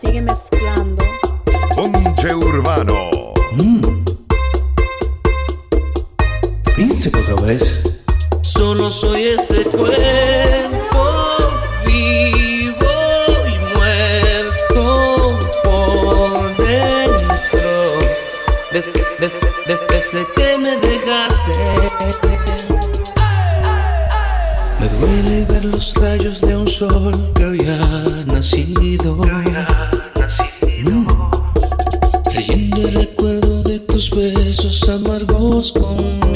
sigue mezclando. Ponche Urbano. Mm. Príncipe vez. Solo soy este cuerpo vivo y muerto por dentro. Des- des- des- desde que me dejaste. Me duele ver los rayos de un sol que había nacido. Besos amargos conmigo.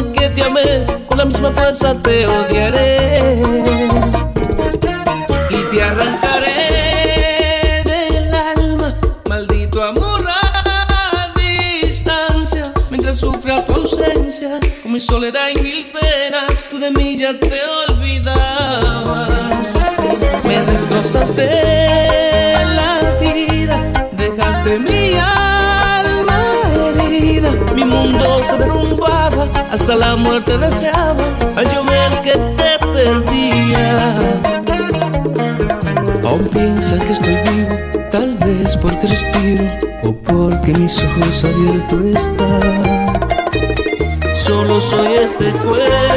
Que te amé, con la misma fuerza te odiaré. Y te arrancaré del alma, maldito amor a distancia. Mientras sufra tu ausencia, con mi soledad y mil penas, tú de mí ya te olvidabas. Me destrozaste la vida, dejaste mi alma herida. Mi mundo se derrumbaba, hasta la muerte deseaba al yo que te perdía. Aún piensa que estoy vivo, tal vez porque respiro o porque mis ojos abiertos están. Solo soy este cuerpo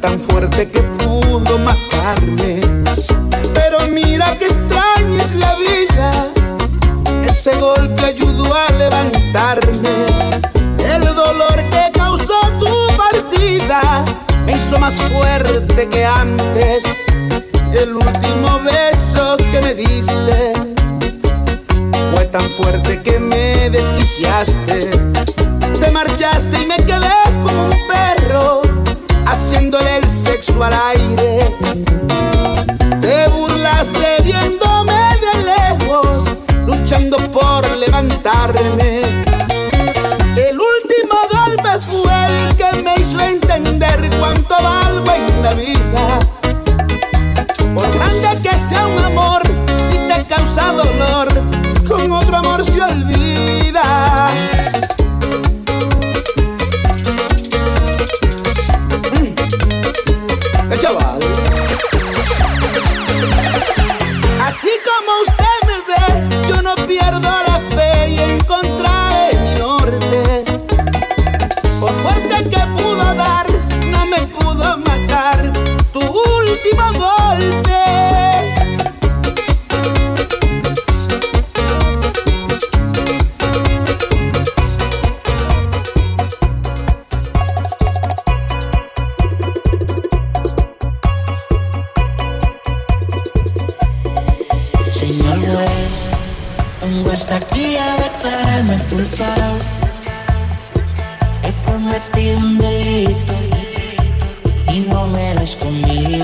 tan fuerte que pudo matarme. Pero mira que extraña es la vida. Ese golpe ayudó a levantarme. El dolor que causó tu partida me hizo más fuerte que antes. El último beso que me diste fue tan fuerte que me desquiciaste. Te marchaste y me quedé como un perro haciéndole el sexo al aire. Te burlaste viéndome de lejos, luchando por levantarme. Merezco mi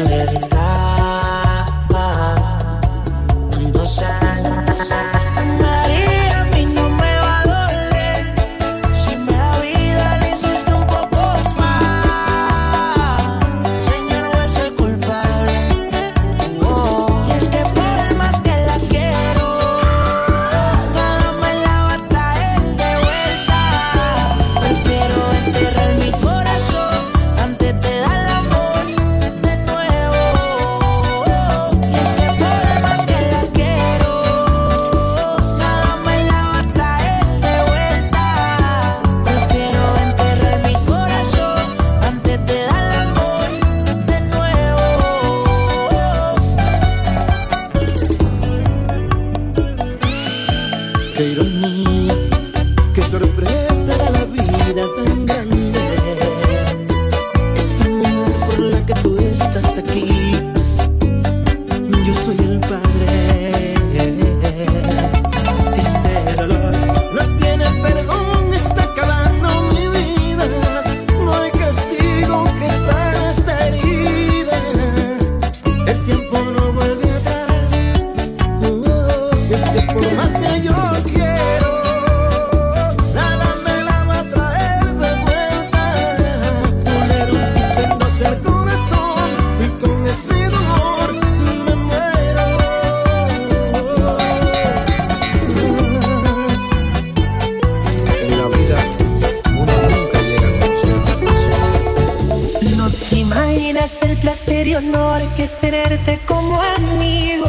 que es tenerte como amigo.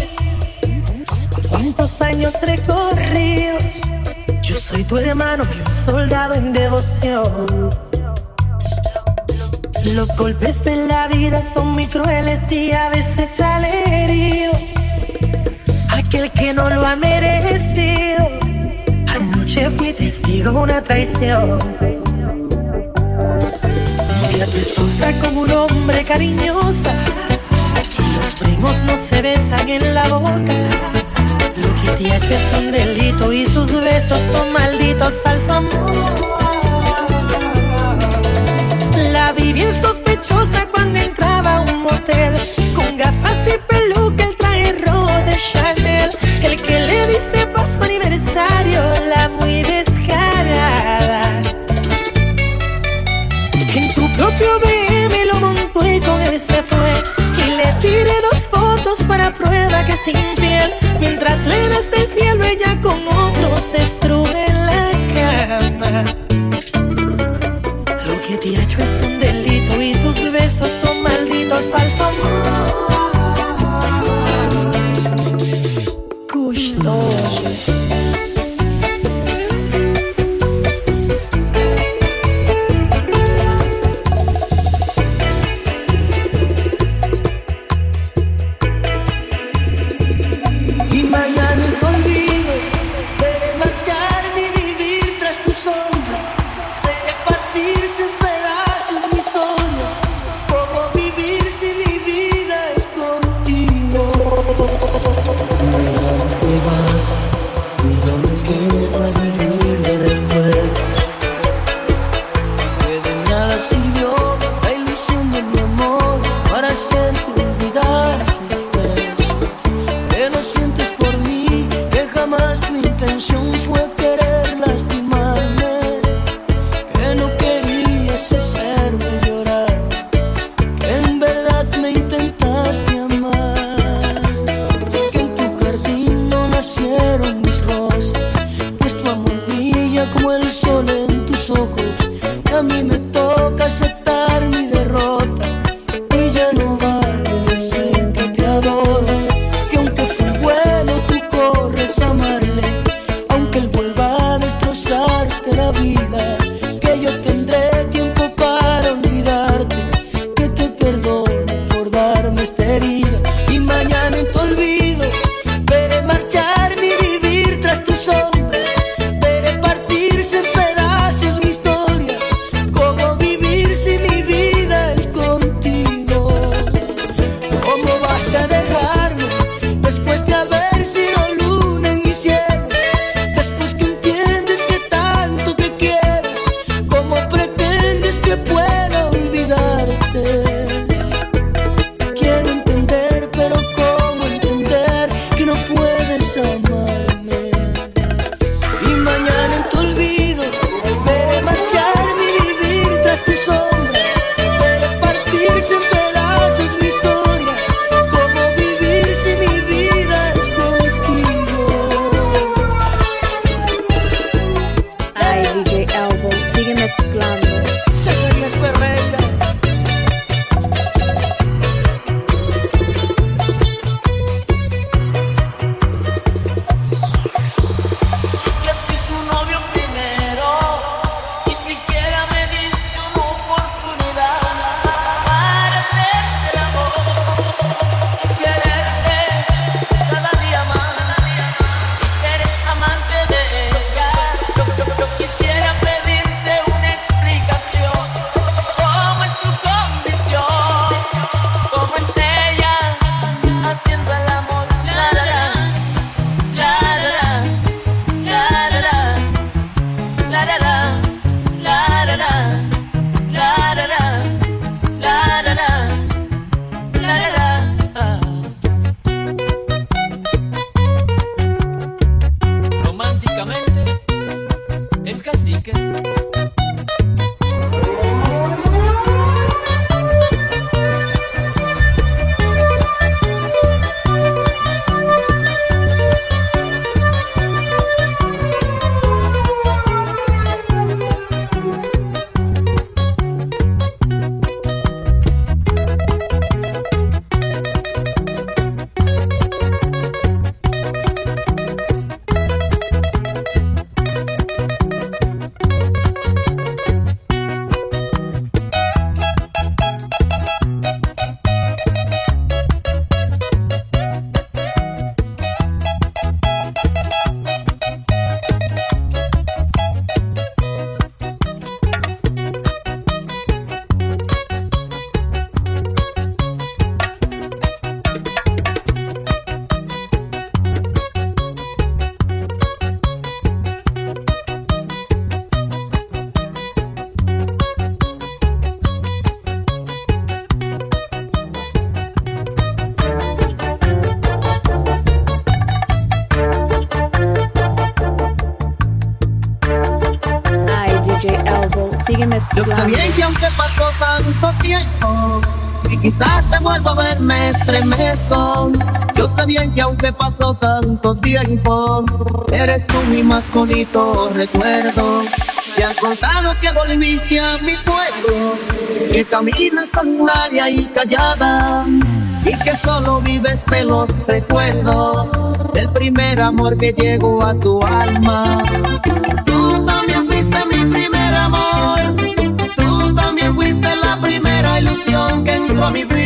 ¿Cuántos años recorridos? Yo soy tu hermano y un soldado en devoción. Los golpes de la vida son muy crueles y a veces sale herido aquel que no lo ha merecido. Anoche fui testigo de una traición. Ella te usa como un hombre cariñosa no se besan en la boca. Lo que te ha. mientras le das el cielo, ella con otros destruye la cama. Lo que te ha hecho es un delito y sus besos son malditos falsos. Sígueme Yo sé bien que aunque pasó tanto tiempo, si quizás te vuelvo a ver me estremezco. Yo sé bien que aunque pasó tanto tiempo, eres tú mi más bonito recuerdo. Me han contado que volviste a mi pueblo, que caminas solitaria y callada. Y que solo vives de los recuerdos del primer amor que llegó a tu alma. Tú también fuiste mi primer ilusión que entró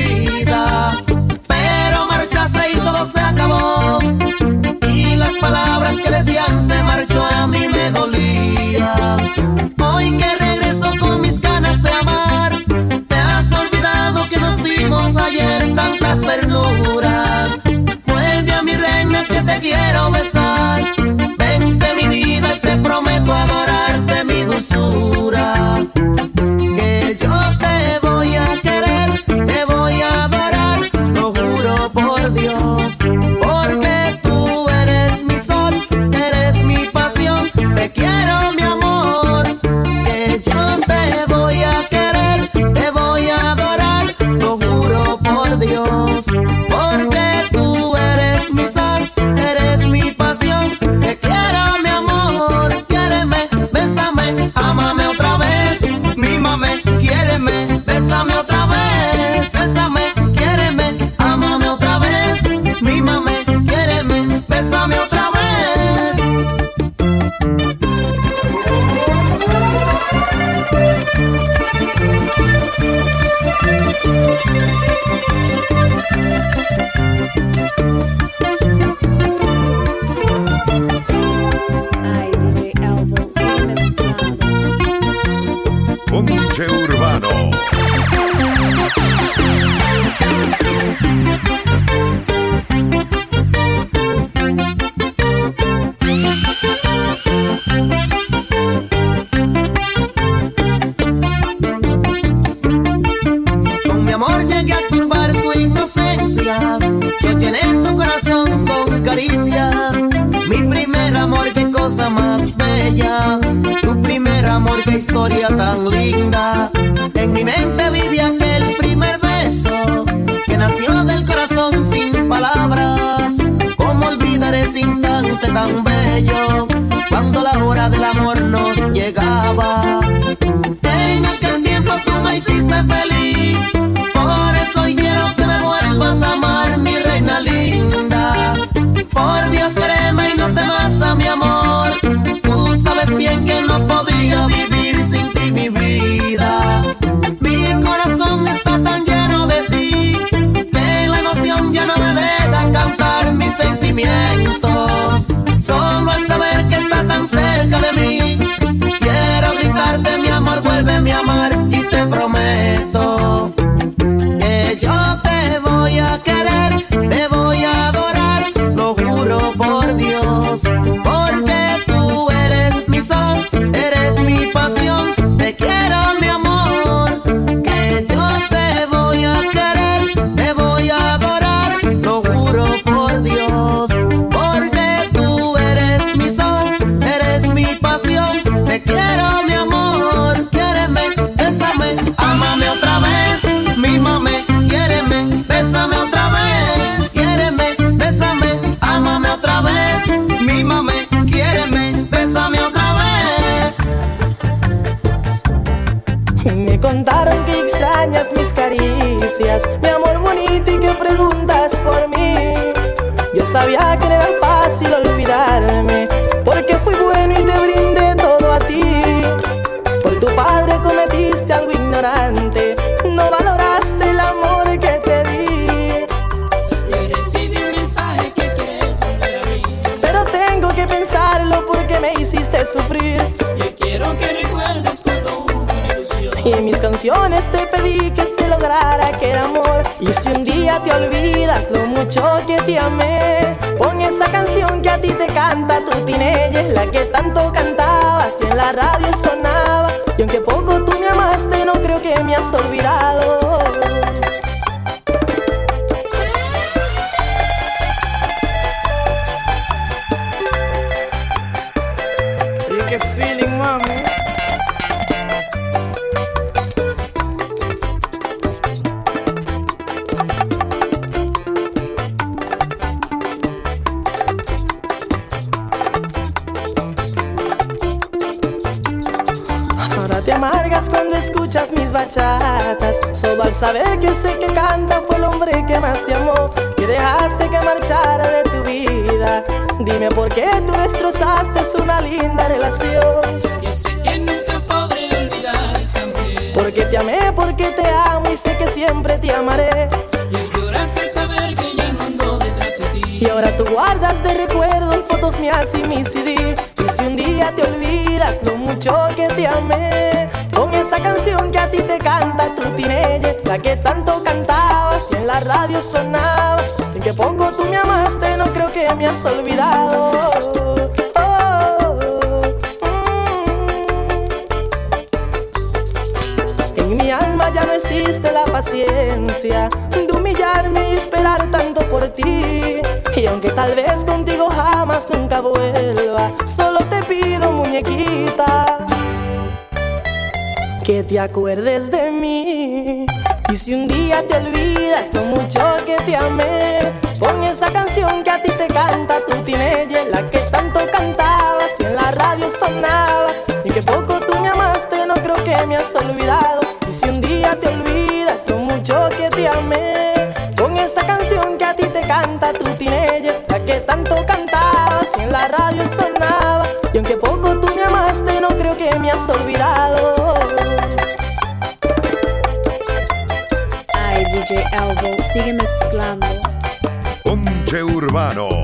historia tan linda. En mi mente vive aquel primer beso que nació del corazón sin palabras. ¿Cómo olvidar ese instante tan bello? Cuando la hora del amor nos llegaba. En aquel tiempo tú me hiciste feliz. Sabía que no era fácil olvidarme, porque fui bueno y te brindé todo a ti. Por tu padre cometiste algo ignorante, no valoraste el amor que te di. Y recibí un mensaje que quieres volver a mí. Pero tengo que pensarlo porque me hiciste sufrir. Y quiero que recuerdes cuando hubo una ilusión. Y en mis canciones te pedí que se lograra. Y si un día te olvidas lo mucho que te amé, pon esa canción que a ti te canta tu teenager, la que tanto cantabas y en la radio sonaba. Y aunque poco tú me amaste, no creo que me has olvidado. Bachatas. Solo al saber que sé que canta fue el hombre que más te amó. Que dejaste que marchara de tu vida. Dime por qué tú destrozaste una linda relación. Yo sé que nunca podré olvidar esa mujer. Porque te amé, porque te amo y sé que siempre te amaré. Y lloras al saber que Y ahora tú guardas de recuerdo y fotos mías y mi CD. Y si un día te olvidas lo mucho que te amé, con esa canción que a ti te canta tu teenager, la que tanto cantabas y en la radio sonaba. En que poco tú me amaste, no creo que me has olvidado. Oh, mm. En mi alma ya no existe la paciencia de humillarme y esperar tanto por ti. Aunque tal vez contigo jamás nunca vuelva, solo te pido, muñequita, que te acuerdes de mí. Y si un día te olvidas lo mucho que te amé, pon esa canción que a ti te canta tu teenager, la que tanto cantabas y en la radio sonaba. Y que poco tú me amaste, no creo que me has olvidado. Y si un día te olvidas lo mucho que te amé, esa canción que a ti te canta tu teenager, la que tanto cantabas y en la radio sonaba. Y aunque poco tú me amaste, no creo que me has olvidado. Ay, DJ Elvo, sigue mezclando. Ponche Urbano.